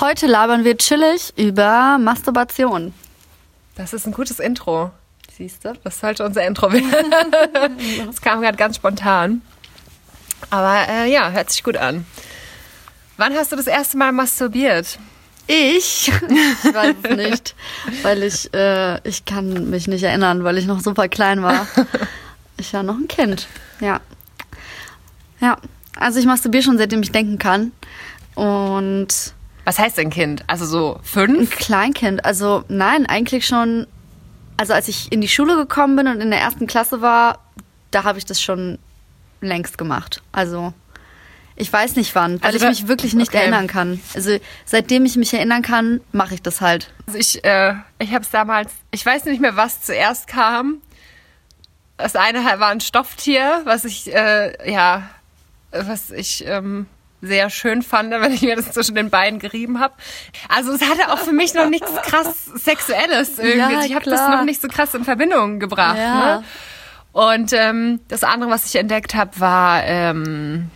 Heute labern wir chillig über Masturbation. Das ist ein gutes Intro. Siehst du? Das sollte unser Intro werden. Das kam gerade ganz spontan. Aber äh, ja, hört sich gut an. Wann hast du das erste Mal masturbiert? Ich? Ich weiß es nicht, weil ich, äh, ich kann mich nicht erinnern, weil ich noch super klein war. Ich war noch ein Kind, ja. Ja, also ich masturbiere schon, seitdem ich denken kann. Und Was heißt denn Kind? Also so ein fünf? Kleinkind, also nein, eigentlich schon, also als ich in die Schule gekommen bin und in der ersten Klasse war, da habe ich das schon längst gemacht. Also ich weiß nicht wann, weil Also ich mich wirklich nicht okay. erinnern kann. Also seitdem ich mich erinnern kann, mache ich das halt. Also ich, äh, ich habe es damals, ich weiß nicht mehr, was zuerst kam. Das eine war ein Stofftier, was ich, äh, ja, was ich ähm, sehr schön fand, wenn ich mir das zwischen den Beinen gerieben habe. Also es hatte auch für mich noch nichts krass Sexuelles irgendwie. Ja, ich habe das noch nicht so krass in Verbindung gebracht. Ja. Ne? Und ähm, das andere, was ich entdeckt habe, war ähm,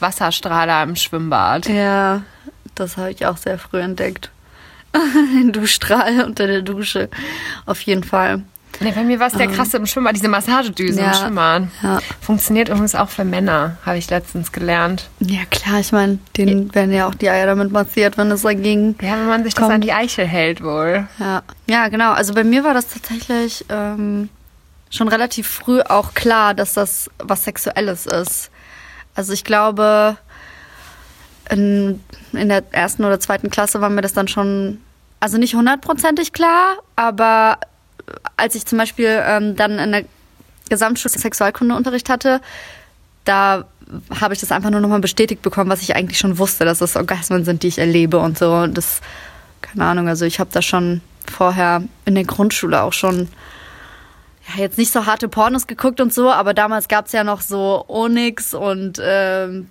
Wasserstrahler im Schwimmbad. Ja, das habe ich auch sehr früh entdeckt. Den Duschstrahl unter der Dusche. Auf jeden Fall. Nee, bei mir war es der krasse im Schwimmbad, diese Massagedüse Ja, im Schwimmbad. ja. Funktioniert übrigens auch für Männer, habe ich letztens gelernt. Ja, klar, ich meine, denen werden ja auch die Eier damit massiert, wenn es dagegen. Ja, wenn man sich das Kommt. an die Eichel hält wohl. Ja. ja, genau. Also bei mir war das tatsächlich ähm, schon relativ früh auch klar, dass das was Sexuelles ist. Also ich glaube, in, in der ersten oder zweiten Klasse war mir das dann schon, also nicht hundertprozentig klar, aber als ich zum Beispiel ähm, dann in der Gesamtschule Sexualkundeunterricht hatte, da habe ich das einfach nur nochmal bestätigt bekommen, was ich eigentlich schon wusste, dass es Orgasmen sind, die ich erlebe und so. Und das, keine Ahnung, also ich habe da schon vorher in der Grundschule auch schon ja, jetzt nicht so harte Pornos geguckt und so, aber damals gab es ja noch so Onyx und ähm,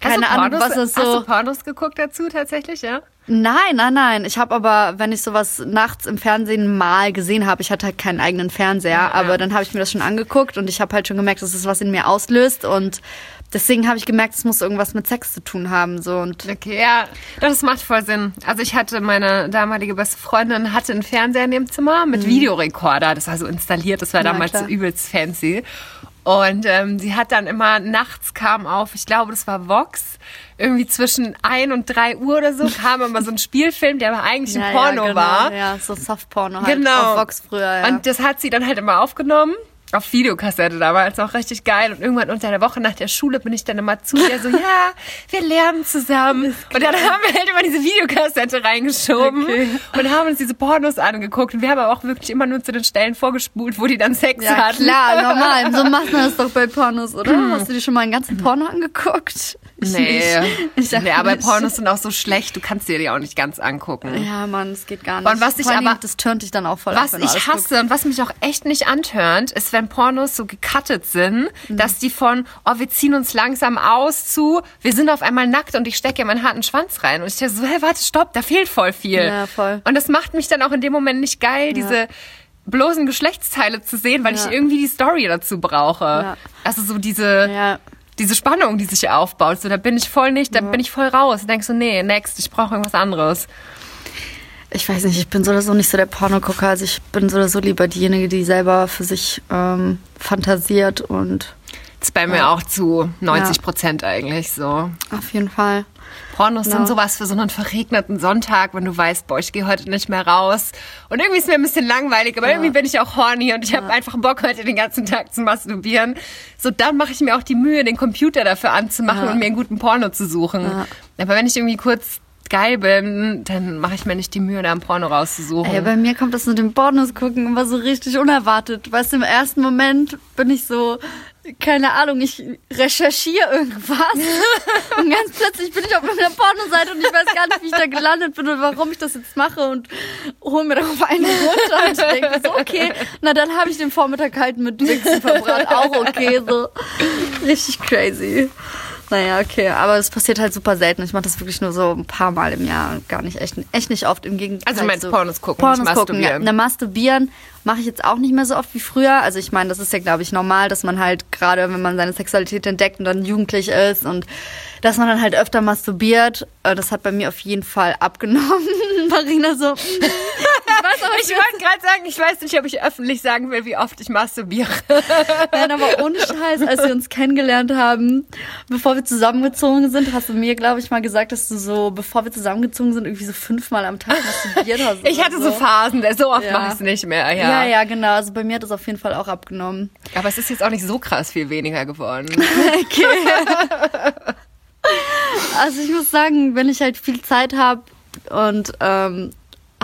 keine hast du Ahnung, Pornos, was es Hast so. du Pornos geguckt dazu tatsächlich, ja? Nein, nein, nein. Ich habe aber, wenn ich sowas nachts im Fernsehen mal gesehen habe, ich hatte halt keinen eigenen Fernseher, aber dann habe ich mir das schon angeguckt und ich habe halt schon gemerkt, dass es was in mir auslöst und deswegen habe ich gemerkt, es muss irgendwas mit Sex zu tun haben so und Okay, ja, das macht voll Sinn. Also ich hatte meine damalige beste Freundin hatte einen Fernseher in dem Zimmer mit Videorekorder. Das war so installiert, das war Mhm. Ja, damals klar. übelst fancy. Und ähm, sie hat dann immer nachts kam auf, ich glaube, das war Vox, irgendwie zwischen ein und drei Uhr oder so, kam immer so ein Spielfilm, der aber eigentlich ein ja, Porno ja, genau, war. Ja, so Softporno halt Genau. auf Vox früher. Ja. Und das hat sie dann halt immer aufgenommen. Auf Videokassette damals auch richtig geil. Und irgendwann unter der Woche nach der Schule bin ich dann immer zu ihr so, ja, wir lernen zusammen. Und dann haben wir halt immer diese Videokassette reingeschoben Okay. und haben uns diese Pornos angeguckt. Und wir haben aber auch wirklich immer nur zu den Stellen vorgespult, wo die dann Sex ja, hatten. klar, normal. So macht man das doch bei Pornos, oder? Hast du dir schon mal einen ganzen Porno angeguckt? Nee. Ich nee, aber nicht. Pornos sind auch so schlecht, du kannst dir die auch nicht ganz angucken. Ja, Mann, es geht gar nicht. Und was ich aber- das turnt dich dann auch voll ab, Was alles ich hasse und was mich auch echt nicht antörnt, ist, wenn Pornos so gecuttet sind, dass die von, oh, wir ziehen uns langsam aus zu, wir sind auf einmal nackt und ich stecke in meinen harten Schwanz rein. Und ich denke so, hey, warte, stopp, da fehlt voll viel. Ja, voll. Und das macht mich dann auch in dem Moment nicht geil, diese bloßen Geschlechtsteile zu sehen, weil Ja. ich irgendwie die Story dazu brauche. Ja. Also so diese, Ja. Diese Spannung, die sich aufbaut. So, da bin ich voll nicht, da bin ich voll raus. Und denk so, nee, next, ich brauche irgendwas anderes. Ich weiß nicht, ich bin so oder so nicht so der Pornogucker. Also ich bin so oder so lieber diejenige, die selber für sich ähm, fantasiert und ist bei mir auch zu 90 Prozent eigentlich so. auf jeden Fall. Pornos Genau. sind sowas für so einen verregneten Sonntag, wenn du weißt, boah, ich gehe heute nicht mehr raus. Und irgendwie ist mir ein bisschen langweilig, aber irgendwie bin ich auch horny und ich habe einfach Bock, heute den ganzen Tag zu masturbieren. So, dann mache ich mir auch die Mühe, den Computer dafür anzumachen Ja. und mir einen guten Porno zu suchen. Ja. Aber wenn ich irgendwie kurz geil bin, dann mache ich mir nicht die Mühe, da einen Porno rauszusuchen. Ey, bei mir kommt das mit dem Pornos gucken immer so richtig unerwartet. Weißt du, im ersten Moment bin ich so, keine Ahnung, ich recherchiere irgendwas. Und ganz plötzlich bin ich auf einer Pornoseite und ich weiß gar nicht, wie ich da gelandet bin und warum ich das jetzt mache und hole mir darauf einen runter. Und ich denke so, okay, na dann habe ich den Vormittag halt mit Wichsen verbracht, auch okay, so. Richtig crazy. Naja, okay, aber es passiert halt super selten. Ich mache das wirklich nur so ein paar Mal im Jahr, gar nicht, echt, echt nicht oft. Im Gegenteil. Also du meinst so Pornos gucken, Pornos nicht gucken, ja. masturbieren. Na, masturbieren mache ich jetzt auch nicht mehr so oft wie früher. Also ich meine, das ist ja, glaube ich, normal, dass man halt gerade, wenn man seine Sexualität entdeckt und dann jugendlich ist und dass man dann halt öfter masturbiert. Äh, Das hat bei mir auf jeden Fall abgenommen. Marina so, mm, Ich, wollte gerade sagen, ich weiß nicht, ob ich öffentlich sagen will, wie oft ich masturbiere. Nein, aber ohne Scheiß, als wir uns kennengelernt haben, bevor wir zusammengezogen sind, hast du mir, glaube ich, mal gesagt, dass du so, bevor wir zusammengezogen sind, irgendwie so fünfmal am Tag masturbiert hast. Ich hatte so Phasen, so oft Ja. mache ich es nicht mehr. Ja. Ja, ja, genau. Also bei mir hat es auf jeden Fall auch abgenommen. Aber es ist jetzt auch nicht so krass viel weniger geworden. Okay. also ich muss sagen, wenn ich halt viel Zeit habe und ähm,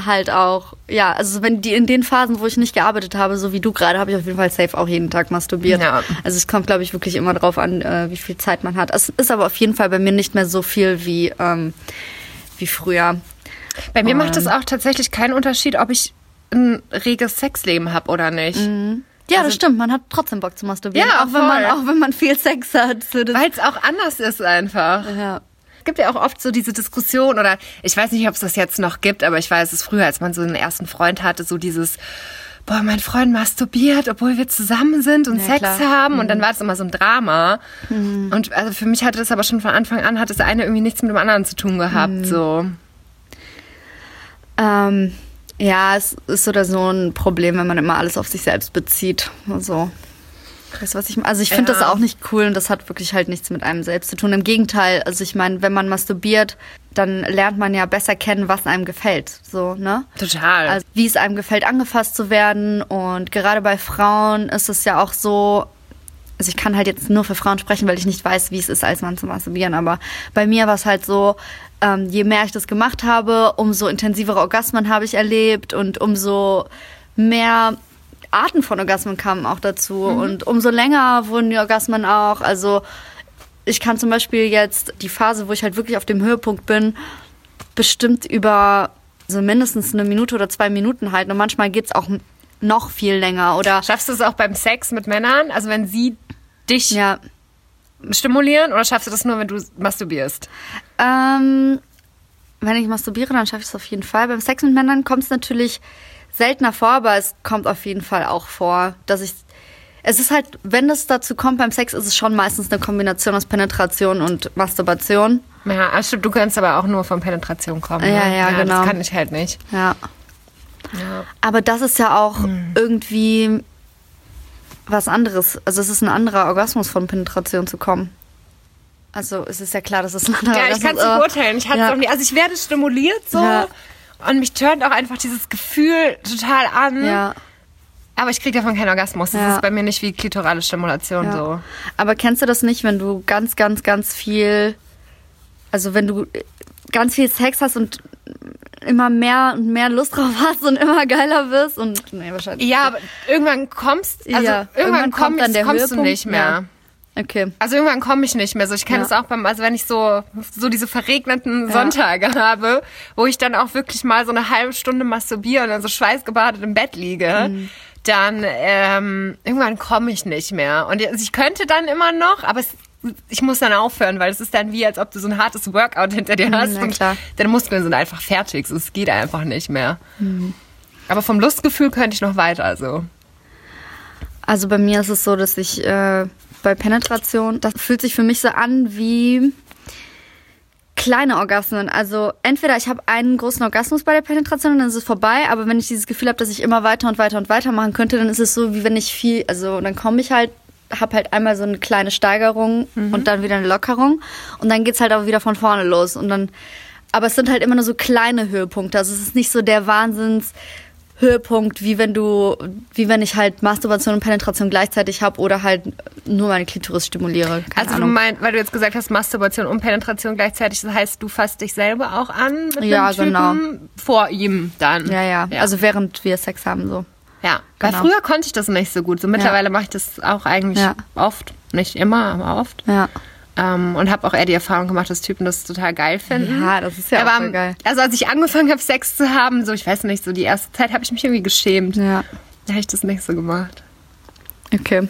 halt auch, ja, also wenn die in den Phasen, wo ich nicht gearbeitet habe, so wie du gerade, habe ich auf jeden Fall safe auch jeden Tag masturbiert. Ja. Also es kommt, glaube ich, wirklich immer drauf an, äh, wie viel Zeit man hat. Es ist aber auf jeden Fall bei mir nicht mehr so viel wie, ähm, wie früher. Bei mir macht Ähm. es auch tatsächlich keinen Unterschied, ob ich ein reges Sexleben habe oder nicht. Ja, das stimmt. Man hat trotzdem Bock zu masturbieren, Ja, auch wenn man voll. auch wenn man viel Sex hat. So Weil es auch anders ist einfach. ja. Es gibt ja auch oft so diese Diskussion oder ich weiß nicht, ob es das jetzt noch gibt, aber ich weiß es früher, als man so einen ersten Freund hatte, so dieses boah, mein Freund masturbiert, obwohl wir zusammen sind und Ja, Sex klar. Mhm. haben und dann war das immer so ein Drama. Und also für mich hatte das aber schon von Anfang an hat das eine irgendwie nichts mit dem anderen zu tun gehabt, Mhm. so. Ähm, ja, es ist oder so ein Problem, wenn man immer alles auf sich selbst bezieht. Also, du, was ich? Also ich finde Ja. das auch nicht cool und das hat wirklich halt nichts mit einem selbst zu tun. Im Gegenteil, also ich meine, wenn man masturbiert, dann lernt man ja besser kennen, was einem gefällt. So, ne? Total. Also wie es einem gefällt, angefasst zu werden. Und gerade bei Frauen ist es ja auch so, also ich kann halt jetzt nur für Frauen sprechen, weil ich nicht weiß, wie es ist, als Mann zu masturbieren. Aber bei mir war es halt so, ähm, je mehr ich das gemacht habe, umso intensivere Orgasmen habe ich erlebt und umso mehr Arten von Orgasmen kamen auch dazu. Und umso länger wurden die Orgasmen auch. Also ich kann zum Beispiel jetzt die Phase, wo ich halt wirklich auf dem Höhepunkt bin, bestimmt über so mindestens eine Minute oder zwei Minuten halten. Und manchmal geht's auch noch viel länger. Oder Schaffst du es auch beim Sex mit Männern? Also wenn sie dich ja. stimulieren oder schaffst du das nur, wenn du masturbierst? Ähm, wenn ich masturbiere, dann schaffe ich es auf jeden Fall. Beim Sex mit Männern kommt es natürlich seltener vor, aber es kommt auf jeden Fall auch vor, dass ich. Es ist halt, wenn es dazu kommt beim Sex, ist es schon meistens eine Kombination aus Penetration und Masturbation. Ja, stimmt, du kannst aber auch nur von Penetration kommen. ne? Ja, ja, genau. Das kann ich halt nicht. Ja. Ja. Aber das ist ja auch Hm. irgendwie was anderes. Also es ist ein anderer Orgasmus von Penetration zu kommen. Also es ist ja klar, dass es ein anderer Ja, ich Orgasmus kann es nicht aber- beurteilen. Ich hatte ja. noch nie. Also ich werde stimuliert so Ja. Und mich turnt auch einfach dieses Gefühl total an. Ja. Aber ich kriege davon keinen Orgasmus. Das Ja. ist bei mir nicht wie klitorale Stimulation Ja. so. Aber kennst du das nicht, wenn du ganz, ganz, ganz viel, also wenn du ganz viel Sex hast und immer mehr und mehr Lust drauf hast und immer geiler wirst und nee, wahrscheinlich. Ja, aber irgendwann kommst, also Ja, irgendwann, irgendwann komm, kommt dann der kommst du Höhepunkt, nicht mehr. Ja. Okay. Also irgendwann komme ich nicht mehr so. Ich kenne Ja. es auch beim, also wenn ich so, so diese verregneten Ja. Sonntage habe, wo ich dann auch wirklich mal so eine halbe Stunde masturbiere und dann so schweißgebadet im Bett liege, Mhm. dann ähm, irgendwann komme ich nicht mehr. Und also ich könnte dann immer noch, aber es, ich muss dann aufhören, weil es ist dann wie, als ob du so ein hartes Workout hinter dir hast na und klar. deine Muskeln sind einfach fertig. So, es geht einfach nicht mehr. Mhm. Aber vom Lustgefühl könnte ich noch weiter so. Also bei mir ist es so, dass ich äh, bei Penetration, das fühlt sich für mich so an wie kleine Orgasmen. Also entweder ich habe einen großen Orgasmus bei der Penetration und dann ist es vorbei, aber wenn ich dieses Gefühl habe, dass ich immer weiter und weiter und weiter machen könnte, dann ist es so, wie wenn ich viel, also dann komme ich halt, habe halt einmal so eine kleine Steigerung und dann wieder eine Lockerung und dann geht's halt auch wieder von vorne los und dann, aber es sind halt immer nur so kleine Höhepunkte. Also es ist nicht so der Wahnsinns Höhepunkt, wie wenn du, wie wenn ich halt Masturbation und Penetration gleichzeitig habe oder halt nur meine Klitoris stimuliere. Keine Also du meinst, weil du jetzt gesagt hast, Masturbation und Penetration gleichzeitig, das heißt, du fasst dich selber auch an mit Ja, einem Typen genau. vor ihm dann. ja, ja, ja. Also während wir Sex haben so. ja. Weil genau. früher konnte ich das nicht so gut. So mittlerweile mache ich das auch eigentlich Ja. oft, nicht immer, aber oft. Ja. Ähm, und habe auch eher die Erfahrung gemacht, dass Typen das total geil finden. Ja, das ist ja aber auch voll geil. Also als ich angefangen habe, Sex zu haben, so ich weiß nicht, so die erste Zeit habe ich mich irgendwie geschämt. Ja. Da habe ich das nicht so gemacht. Okay.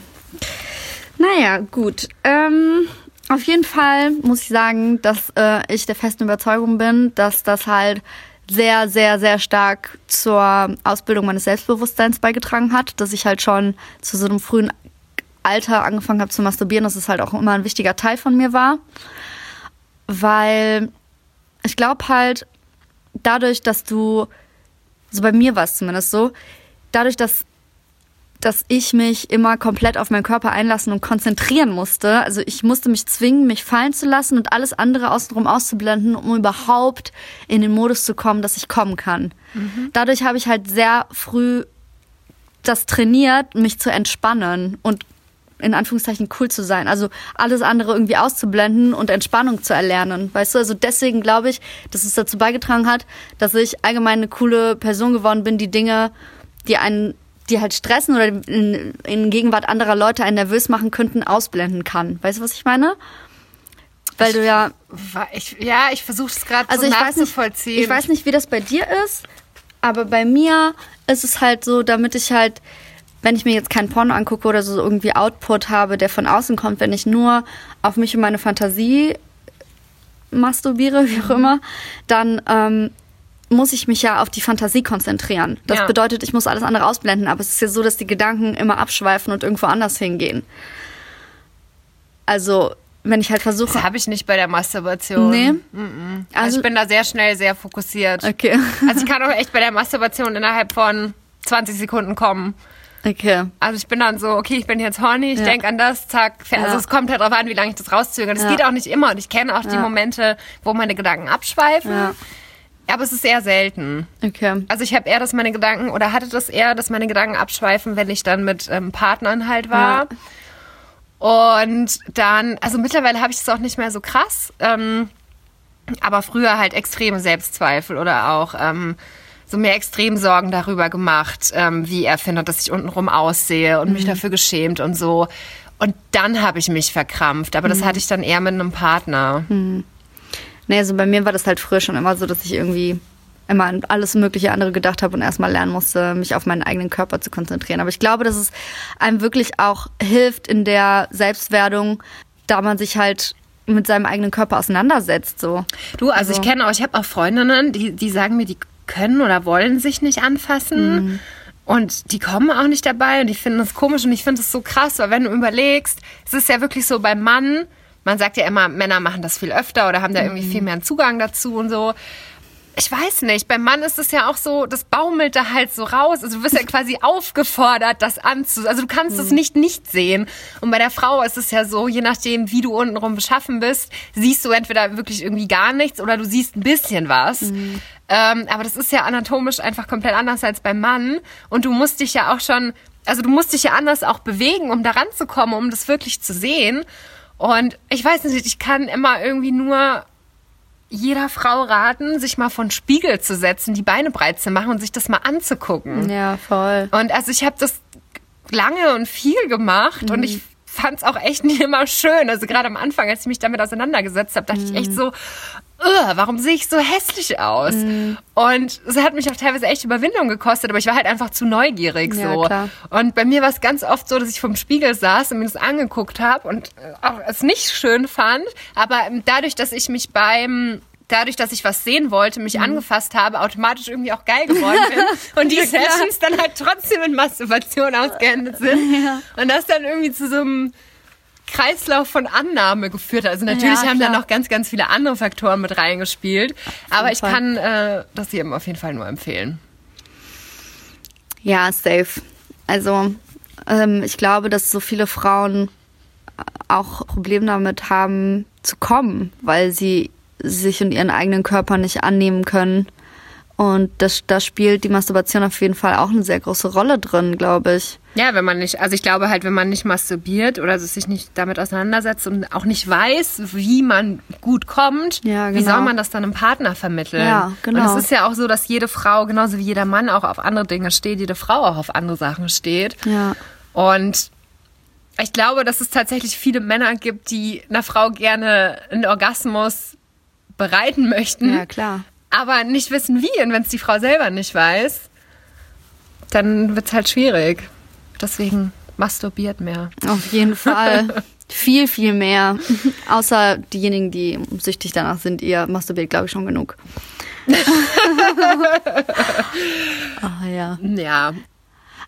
Naja, gut. Ähm, Auf jeden Fall muss ich sagen, dass äh, ich der festen Überzeugung bin, dass das halt sehr, sehr, sehr stark zur Ausbildung meines Selbstbewusstseins beigetragen hat, dass ich halt schon zu so einem frühen Alter angefangen habe zu masturbieren, dass es halt auch immer ein wichtiger Teil von mir war. Weil ich glaube halt, dadurch, dass du, so bei mir war es zumindest so, dadurch, dass dass ich mich immer komplett auf meinen Körper einlassen und konzentrieren musste. Also ich musste mich zwingen, mich fallen zu lassen und alles andere außenrum auszublenden, um überhaupt in den Modus zu kommen, dass ich kommen kann. Mhm. Dadurch habe ich halt sehr früh das trainiert, mich zu entspannen und in Anführungszeichen cool zu sein. Also alles andere irgendwie auszublenden und Entspannung zu erlernen. Weißt du, also deswegen glaube ich, dass es dazu beigetragen hat, dass ich allgemein eine coole Person geworden bin, die Dinge, die einen die halt stressen oder in, in Gegenwart anderer Leute einen nervös machen könnten, ausblenden kann. Weißt du, was ich meine? Weil du ja. Ich, ja, ich versuche es gerade also so nachzuvollziehen. ich weiß nicht, wie das bei dir ist, aber bei mir ist es halt so, damit ich halt, wenn ich mir jetzt kein Porno angucke oder so irgendwie Output habe, der von außen kommt, wenn ich nur auf mich und meine Fantasie masturbiere, wie auch immer, dann ähm, muss ich mich ja auf die Fantasie konzentrieren. Das ja. bedeutet, ich muss alles andere ausblenden, aber es ist ja so, dass die Gedanken immer abschweifen und irgendwo anders hingehen. Also, wenn ich halt versuche. Das habe ich nicht bei der Masturbation. Nee. Mm -mm. Also, also, ich bin da sehr schnell sehr fokussiert. Okay. also ich kann auch echt bei der Masturbation innerhalb von 20 Sekunden kommen. Okay. Also ich bin dann so, okay, ich bin jetzt horny, ich ja. denke an das, zack, ja. also es kommt halt darauf an, wie lange ich das rauszögere. Das ja. geht auch nicht immer und ich kenne auch die Momente, wo meine Gedanken abschweifen. Aber es ist eher selten. Okay. Also ich habe eher, dass meine Gedanken, oder hatte das eher, dass meine Gedanken abschweifen, wenn ich dann mit ähm, Partnern halt war. Und dann, also mittlerweile habe ich das auch nicht mehr so krass. Ähm, aber früher halt extreme Selbstzweifel oder auch ähm, so mir extrem Sorgen darüber gemacht, ähm, wie er findet, dass ich untenrum aussehe und mhm. mich dafür geschämt und so. Und dann habe ich mich verkrampft. Aber mhm. das hatte ich dann eher mit einem Partner. Mhm. Nee, also bei mir war das halt früher schon immer so, dass ich irgendwie immer an alles mögliche andere gedacht habe und erstmal lernen musste, mich auf meinen eigenen Körper zu konzentrieren. Aber ich glaube, dass es einem wirklich auch hilft in der Selbstwerdung, da man sich halt mit seinem eigenen Körper auseinandersetzt. So. Du, also, also ich kenne auch, ich habe auch Freundinnen, die, die sagen mir, die können oder wollen sich nicht anfassen. Mhm. Und die kommen auch nicht dabei und die finden das komisch und ich finde es so krass, weil wenn du überlegst, es ist ja wirklich so beim Mann, man sagt ja immer, Männer machen das viel öfter oder haben da irgendwie mhm. viel mehr einen Zugang dazu und so. Ich weiß nicht, beim Mann ist es ja auch so, das baumelt da halt so raus. Also du wirst ja quasi aufgefordert, das anzu... Also du kannst es mhm. nicht nicht sehen. Und bei der Frau ist es ja so, je nachdem, wie du untenrum beschaffen bist, siehst du entweder wirklich irgendwie gar nichts oder du siehst ein bisschen was. Mhm. Ähm, aber das ist ja anatomisch einfach komplett anders als beim Mann. Und du musst dich ja auch schon... Also du musst dich ja anders auch bewegen, um da ranzukommen, um das wirklich zu sehen. Und ich weiß nicht, ich kann immer irgendwie nur jeder Frau raten, sich mal von Spiegel zu setzen, die Beine breit zu machen und sich das mal anzugucken. Ja, voll. Und also ich habe das lange und viel gemacht mhm. und ich fand es auch echt nicht immer schön. Also gerade am Anfang, als ich mich damit auseinandergesetzt habe, dachte mhm. ich echt so, warum sehe ich so hässlich aus? Mhm. Und es hat mich auch teilweise echt Überwindung gekostet, aber ich war halt einfach zu neugierig ja, so. Klar. Und bei mir war es ganz oft so, dass ich vom Spiegel saß und mir das angeguckt habe und auch es nicht schön fand, aber dadurch, dass ich mich beim dadurch, dass ich was sehen wollte, mich mhm. angefasst habe, automatisch irgendwie auch geil geworden bin. und die Sessions dann halt trotzdem mit Masturbation ausgeendet sind. Ja. Und das dann irgendwie zu so einem Kreislauf von Annahme geführt hat. Also natürlich ja, haben da noch ganz, ganz viele andere Faktoren mit reingespielt. Aber ich Fall. kann äh, das jedem auf jeden Fall nur empfehlen. Ja, safe. Also ähm, ich glaube, dass so viele Frauen auch Probleme damit haben zu kommen, weil sie sich und ihren eigenen Körper nicht annehmen können. Und das, da spielt die Masturbation auf jeden Fall auch eine sehr große Rolle drin, glaube ich. Ja, wenn man nicht, also ich glaube halt, wenn man nicht masturbiert oder sich nicht damit auseinandersetzt und auch nicht weiß, wie man gut kommt, ja, genau. wie soll man das dann einem Partner vermitteln? Ja, genau. Und es ist ja auch so, dass jede Frau, genauso wie jeder Mann auch auf andere Dinge steht, jede Frau auch auf andere Sachen steht. Ja. Und ich glaube, dass es tatsächlich viele Männer gibt, die einer Frau gerne einen Orgasmus bereiten möchten. Ja, klar aber nicht wissen wie. Und wenn es die Frau selber nicht weiß, dann wird es halt schwierig. Deswegen masturbiert mehr. Auf jeden Fall. Viel, viel mehr. Außer diejenigen, die süchtig danach sind, ihr masturbiert, glaube ich, schon genug. Ach ja. Ja.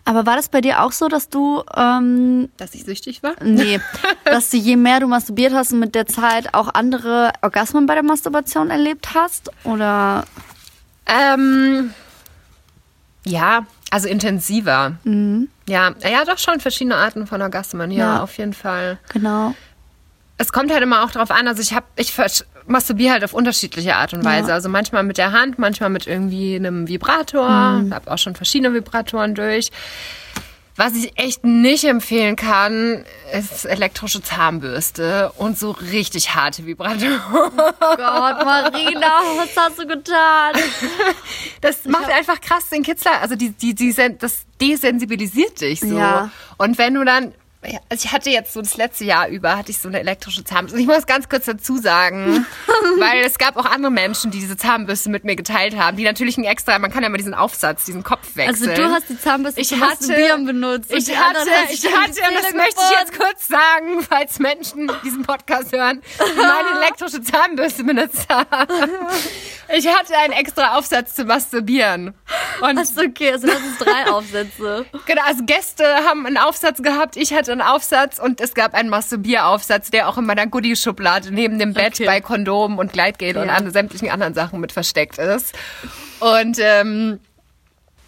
Aber war das bei dir auch so, dass du, ähm, Dass ich süchtig war? nee, dass du je mehr du masturbiert hast und mit der Zeit auch andere Orgasmen bei der Masturbation erlebt hast? Oder? Ähm, ja, also intensiver. Ja, ja, doch schon verschiedene Arten von Orgasmen. Ja, Ja. auf jeden Fall. Genau. Es kommt halt immer auch darauf an, also ich habe, ich masturbiere halt auf unterschiedliche Art und Weise. Ja. Also manchmal mit der Hand, manchmal mit irgendwie einem Vibrator. Mhm. Habe auch schon verschiedene Vibratoren durch. Was ich echt nicht empfehlen kann, ist elektrische Zahnbürste und so richtig harte Vibratoren. Gott, Marina, was hast du getan? Das macht einfach krass den Kitzler, also die, die, die, das desensibilisiert dich so. Ja. Und wenn du dann, also ich hatte jetzt so das letzte Jahr über, hatte ich so eine elektrische Zahnbürste. Und ich muss ganz kurz dazu sagen, weil es gab auch andere Menschen, die diese Zahnbürste mit mir geteilt haben, die natürlich ein extra, man kann ja mal diesen Aufsatz, diesen Kopf Also wechseln. du hast die Zahnbürste ich hatte, Masturbieren benutzt. ich hatte, ich hatte, und das Zähne möchte ich jetzt kurz sagen, falls Menschen diesen Podcast hören, die meine elektrische Zahnbürste benutzt haben. Ich hatte einen extra Aufsatz zu masturbieren. Und Ach so, okay, also das ist drei Aufsätze. Genau, also Gäste haben einen Aufsatz gehabt, ich hatte einen Aufsatz und es gab einen Masturbieraufsatz, der auch in meiner Goodie-Schublade neben dem Bett Okay. bei Kondomen und Gleitgel und Ja. an sämtlichen anderen Sachen mit versteckt ist. Und ähm,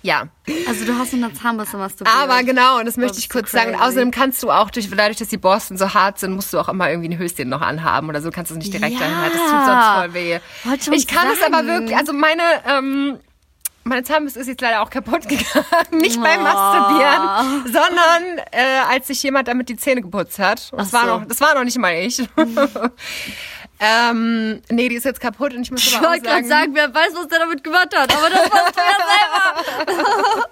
ja, Also du hast in der Zahnbürste masturbiert. aber genau, und das möchte ich kurz sagen. Außerdem kannst du auch, durch, dadurch, dass die Borsten so hart sind, musst du auch immer irgendwie ein Höschen noch anhaben oder so, kannst du es nicht direkt Ja. reinhalten. Das tut sonst voll weh. Ich kann es aber wirklich, also meine, ähm, meine Zahnbürste ist jetzt leider auch kaputt gegangen. Nicht beim Oh. Masturbieren, sondern äh, als sich jemand damit die Zähne geputzt hat. Das, Ach war so. noch, das war noch nicht mal ich. ähm, nee, die ist jetzt kaputt und ich muss Ich aber auch wollte gerade sagen, sagen, wer weiß, was der damit gemacht hat, aber das warst du ja selber.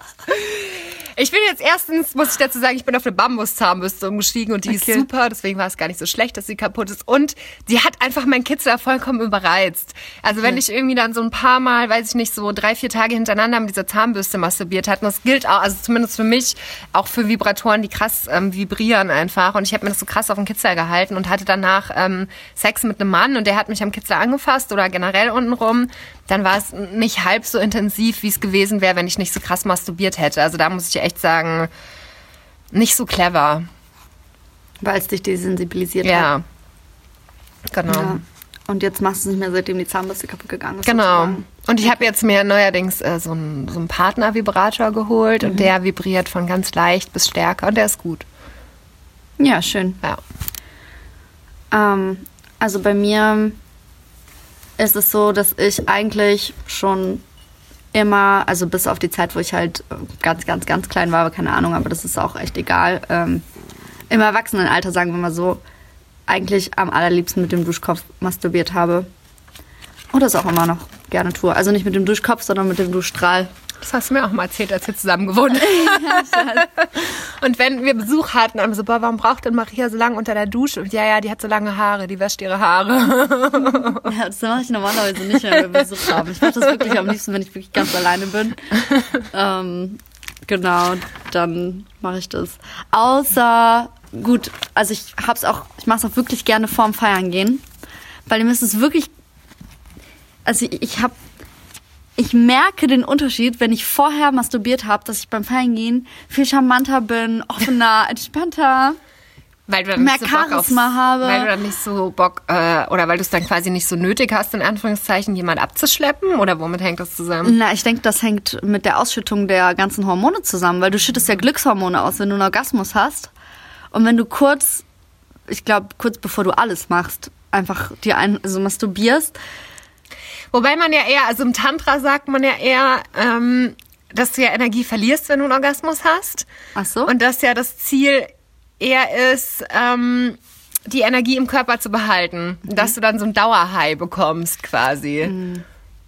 Ich bin jetzt erstens, muss ich dazu sagen, ich bin auf eine Bambuszahnbürste umgestiegen und die Okay. ist super, deswegen war es gar nicht so schlecht, dass sie kaputt ist. Und die hat einfach meinen Kitzler vollkommen überreizt. Also wenn ich irgendwie dann so ein paar Mal, weiß ich nicht, so drei, vier Tage hintereinander mit dieser Zahnbürste masturbiert hatte, und das gilt auch, also zumindest für mich, auch für Vibratoren, die krass ähm, vibrieren einfach. Und ich habe mir das so krass auf den Kitzler gehalten und hatte danach ähm, Sex mit einem Mann und der hat mich am Kitzler angefasst oder generell untenrum. Dann war es nicht halb so intensiv, wie es gewesen wäre, wenn ich nicht so krass masturbiert hätte. Also da muss ich echt sagen, nicht so clever. Weil es dich desensibilisiert hat. Ja. Genau. Ja. Und jetzt machst du es nicht mehr, seitdem die Zahnbürste kaputt gegangen ist. Genau. sozusagen. Und ich habe jetzt mir neuerdings äh, so einen so einen Partner-Vibrator geholt und der vibriert von ganz leicht bis stärker und der ist gut. Ja, schön. Ja. Ähm, also bei mir ist es so, dass ich eigentlich schon immer, also bis auf die Zeit, wo ich halt ganz, ganz, ganz klein war, aber keine Ahnung, aber das ist auch echt egal. Ähm, Im Erwachsenenalter, sagen wir mal so, eigentlich am allerliebsten mit dem Duschkopf masturbiert habe. Und das auch immer noch gerne tue. Also nicht mit dem Duschkopf, sondern mit dem Duschstrahl. Das hast du mir auch mal erzählt, als wir zusammen gewohnt haben. und wenn wir Besuch hatten, dann so, boah, warum braucht denn Maria so lange unter der Dusche? Und ja, ja, die hat so lange Haare, die wäscht ihre Haare. Ja, das mache ich normalerweise nicht, wenn wir Besuch haben. Ich mache das wirklich am liebsten, wenn ich wirklich ganz alleine bin. Ähm, genau, dann mache ich das. Außer, gut, also ich hab's auch, ich mache es auch wirklich gerne vorm Feiern gehen. Weil mir ist es wirklich, also ich, ich habe, ich merke den Unterschied, wenn ich vorher masturbiert habe, dass ich beim Feiern gehen viel charmanter bin, offener, entspannter. Weil du dann Mehr nicht so Bock aufs, Charisma habe. Weil du dann nicht so Bock, äh, oder weil du es dann quasi nicht so nötig hast, in Anführungszeichen, jemand abzuschleppen? Oder womit hängt das zusammen? Na, ich denke, das hängt mit der Ausschüttung der ganzen Hormone zusammen, weil du schüttest ja Glückshormone aus, wenn du einen Orgasmus hast. Und wenn du kurz, ich glaube, kurz bevor du alles machst, einfach dir ein, also masturbierst. Wobei man ja eher, also im Tantra sagt man ja eher, ähm, dass du ja Energie verlierst, wenn du einen Orgasmus hast. Ach so? Und dass ja das Ziel eher ist, ähm, die Energie im Körper zu behalten. Dass du dann so ein Dauerhigh bekommst quasi.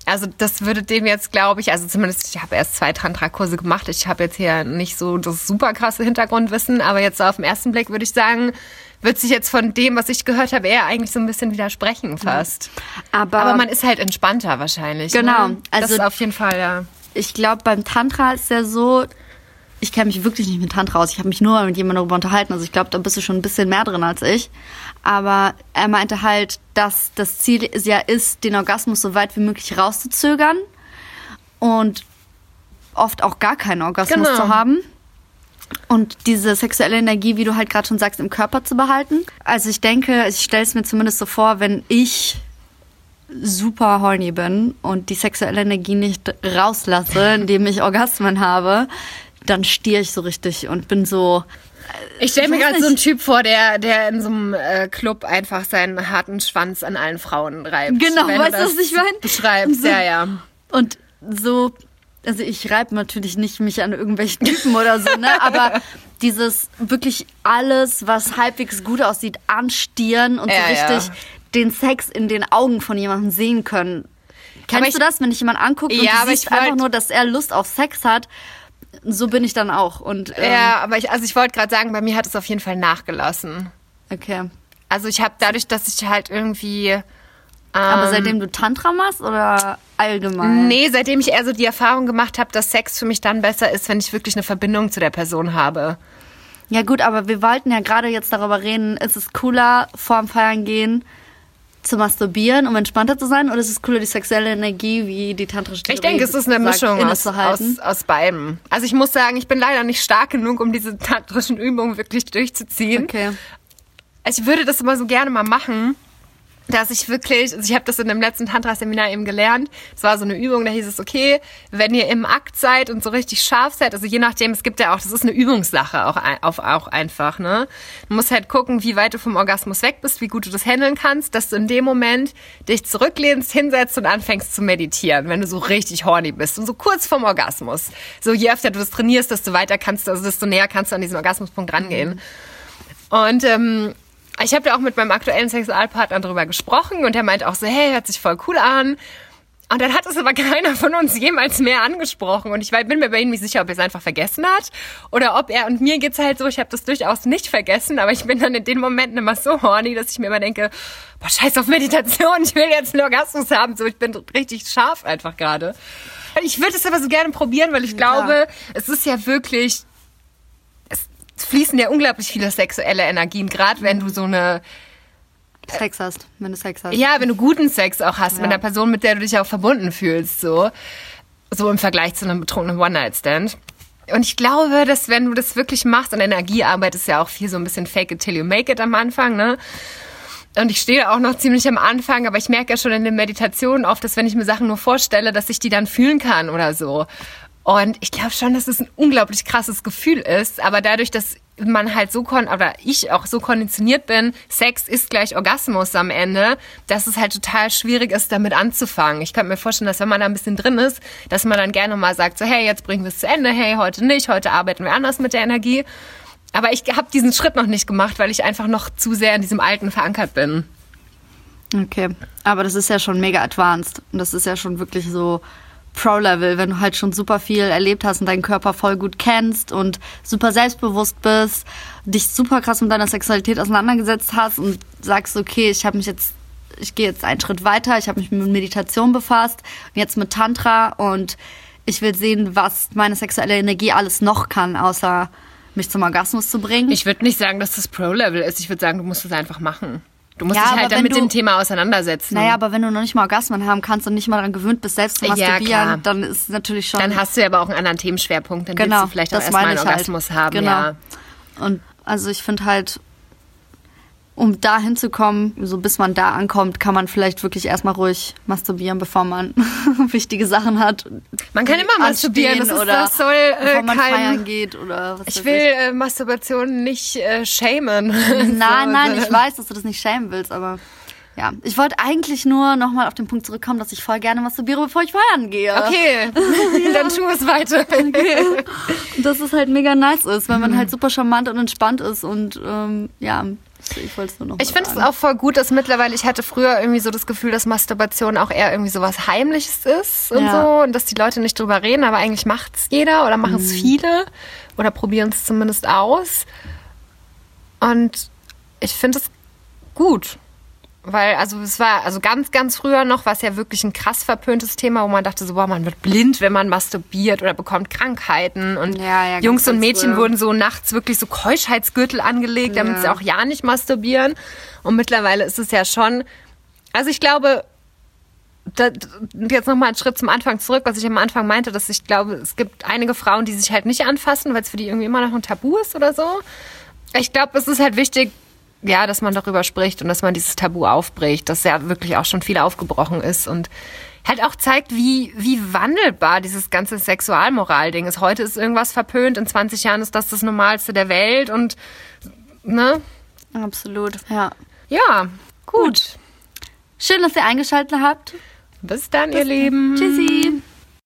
Also das würde dem jetzt, glaube ich, also zumindest, ich habe erst zwei Tantra-Kurse gemacht. Ich habe jetzt hier nicht so das super krasse Hintergrundwissen, aber jetzt auf den ersten Blick würde ich sagen, wird sich jetzt von dem, was ich gehört habe, eher eigentlich so ein bisschen widersprechen fast. aber, Aber man ist halt entspannter wahrscheinlich. Genau, Ne? also- das ist auf jeden Fall, ja. ich glaube, beim Tantra ist ja so, ich kenne mich wirklich nicht mit Tantra aus. Ich habe mich nur mit jemandem darüber unterhalten. Also ich glaube, da bist du schon ein bisschen mehr drin als ich. Aber er meinte halt, dass das Ziel ja ist, den Orgasmus so weit wie möglich rauszuzögern und oft auch gar keinen Orgasmus Genau. zu haben. Und diese sexuelle Energie, wie du halt gerade schon sagst, im Körper zu behalten. Also ich denke, ich stelle es mir zumindest so vor, wenn ich super horny bin und die sexuelle Energie nicht rauslasse, indem ich Orgasmen habe, dann stier ich so richtig und bin so. Ich stelle mir gerade so einen. Typ vor, der, der in so einem äh, Club einfach seinen harten Schwanz an allen Frauen reibt. Genau, weißt du, was ich meine? Beschreibst, So. ja, ja. Und so, also ich reibe natürlich nicht mich an irgendwelchen Typen oder so, ne? Aber dieses wirklich alles, was halbwegs gut aussieht, anstieren und Ja, so ja. richtig den Sex in den Augen von jemandem sehen können. Kennst ich- du das, wenn dich jemand anguckt und Ja, du aber siehst ich einfach nur, dass er Lust auf Sex hat? So bin ich dann auch. Und ähm, Ja, aber ich, also ich wollte gerade sagen, bei mir hat es auf jeden Fall nachgelassen. okay. Also ich habe dadurch, dass ich halt irgendwie. Ähm, Aber seitdem du Tantra machst oder allgemein? Nee, seitdem ich eher so die Erfahrung gemacht habe, dass Sex für mich dann besser ist, wenn ich wirklich eine Verbindung zu der Person habe. Ja gut, aber wir wollten ja gerade jetzt darüber reden, ist es cooler, vorm Feiern gehen zu masturbieren, um entspannter zu sein, oder ist es cooler, die sexuelle Energie, wie die tantrische Ich Theorie denke, es ist eine sagt, Mischung aus, aus, aus beidem. Also ich muss sagen, ich bin leider nicht stark genug, um diese tantrischen Übungen wirklich durchzuziehen. Okay. Ich würde das immer so gerne mal machen, dass ich wirklich, also ich habe das in dem letzten Tantra-Seminar eben gelernt. Es war so eine Übung, da hieß es, okay, wenn ihr im Akt seid und so richtig scharf seid, also je nachdem, es gibt ja auch, das ist eine Übungssache auch, auf, auch einfach, ne? Du musst halt gucken, wie weit du vom Orgasmus weg bist, wie gut du das handeln kannst, dass du in dem Moment dich zurücklehnst, hinsetzt und anfängst zu meditieren, wenn du so richtig horny bist und so kurz vorm Orgasmus. So je öfter du das trainierst, desto weiter kannst du, also desto näher kannst du an diesen Orgasmuspunkt rangehen. Und ähm, ich habe ja auch mit meinem aktuellen Sexualpartner darüber gesprochen und er meint auch so, hey, hört sich voll cool an. Und dann hat es aber keiner von uns jemals mehr angesprochen. Und ich bin mir bei ihm nicht sicher, ob er es einfach vergessen hat oder ob er, und mir geht's halt so, ich habe das durchaus nicht vergessen, aber ich bin dann in den Momenten immer so horny, dass ich mir immer denke, boah, scheiß auf Meditation, ich will jetzt einen Orgasmus haben. So, ich bin richtig scharf einfach gerade. Ich würde es aber so gerne probieren, weil ich klar. glaube, es ist ja wirklich es fließen ja unglaublich viele sexuelle Energien, gerade wenn du so eine, Sex hast, wenn du Sex hast. ja, wenn du guten Sex auch hast, Ja. mit einer Person, mit der du dich auch verbunden fühlst, so, so im Vergleich zu einem betrunkenen One-Night-Stand. Und ich glaube, dass wenn du das wirklich machst, und Energiearbeit ist ja auch viel so ein bisschen fake it till you make it am Anfang, ne? Und ich stehe auch noch ziemlich am Anfang, aber ich merke ja schon in den Meditationen oft, dass wenn ich mir Sachen nur vorstelle, dass ich die dann fühlen kann oder so. Und ich glaube schon, dass es ein unglaublich krasses Gefühl ist, aber dadurch, dass man halt so kon oder ich auch so konditioniert bin, Sex ist gleich Orgasmus am Ende, dass es halt total schwierig ist, damit anzufangen. Ich könnte mir vorstellen, dass wenn man da ein bisschen drin ist, dass man dann gerne mal sagt, so hey, jetzt bringen wir es zu Ende, hey, heute nicht, heute arbeiten wir anders mit der Energie. Aber ich habe diesen Schritt noch nicht gemacht, weil ich einfach noch zu sehr in diesem Alten verankert bin. Okay. Aber das ist ja schon mega advanced. Und das ist ja schon wirklich so Pro-Level, wenn du halt schon super viel erlebt hast und deinen Körper voll gut kennst und super selbstbewusst bist, dich super krass mit deiner Sexualität auseinandergesetzt hast und sagst, okay, ich habe mich jetzt, ich gehe jetzt einen Schritt weiter, ich habe mich mit Meditation befasst und jetzt mit Tantra und ich will sehen, was meine sexuelle Energie alles noch kann, außer mich zum Orgasmus zu bringen. Ich würde nicht sagen, dass das Pro-Level ist. Ich würde sagen, du musst es einfach machen. Du musst Ja, dich halt dann mit du- dem Thema auseinandersetzen. Naja, aber wenn du noch nicht mal Orgasmen haben kannst und nicht mal daran gewöhnt bist, selbst zu Ja, masturbieren, klar. dann ist natürlich schon. dann hast du ja aber auch einen anderen Themenschwerpunkt. Dann genau, willst du vielleicht auch erstmal einen ich Orgasmus halt. haben. Genau. Ja. Und also ich finde halt, um da hinzukommen, so bis man da ankommt, kann man vielleicht wirklich erstmal ruhig masturbieren, bevor man wichtige Sachen hat. Man kann immer masturbieren. Das, ist, oder das soll äh, bevor man kein... feiern geht oder was Ich will äh, Masturbation nicht äh, shamen. Nein, nein, So, ich sondern- weiß, dass du das nicht schämen willst, aber ja, ich wollte eigentlich nur nochmal auf den Punkt zurückkommen, dass ich voll gerne masturbiere, bevor ich feiern gehe. Okay, dann tu es weiter. Und dass es halt mega nice ist, weil Mhm. man halt super charmant und entspannt ist und ähm, ja, ich wollte es nur noch Ich finde es auch voll gut, dass mittlerweile, ich hatte früher irgendwie so das Gefühl, dass Masturbation auch eher irgendwie so was Heimliches ist und Ja. so und dass die Leute nicht drüber reden, aber eigentlich macht es jeder oder machen Mhm. es viele oder probieren es zumindest aus. Und ich finde es gut. Weil, also es war, also ganz, ganz früher noch war es ja wirklich ein krass verpöntes Thema, wo man dachte so, boah, man wird blind, wenn man masturbiert oder bekommt Krankheiten. Und Ja, ja, Jungs und Mädchen früher. wurden so nachts wirklich so Keuschheitsgürtel angelegt, damit Ja. sie auch ja nicht masturbieren. Und mittlerweile ist es ja schon, also ich glaube, da, jetzt nochmal einen Schritt zum Anfang zurück, was ich am Anfang meinte, dass ich glaube, es gibt einige Frauen, die sich halt nicht anfassen, weil es für die irgendwie immer noch ein Tabu ist oder so. Ich glaube, es ist halt wichtig, ja, dass man darüber spricht und dass man dieses Tabu aufbricht, dass ja wirklich auch schon viel aufgebrochen ist und halt auch zeigt, wie, wie wandelbar dieses ganze Sexualmoral-Ding ist. Heute ist irgendwas verpönt, in 20 Jahren ist das das Normalste der Welt und, ne? Absolut. Ja. Ja, gut. Schön, dass ihr eingeschaltet habt. Bis dann, ihr Lieben. Tschüssi.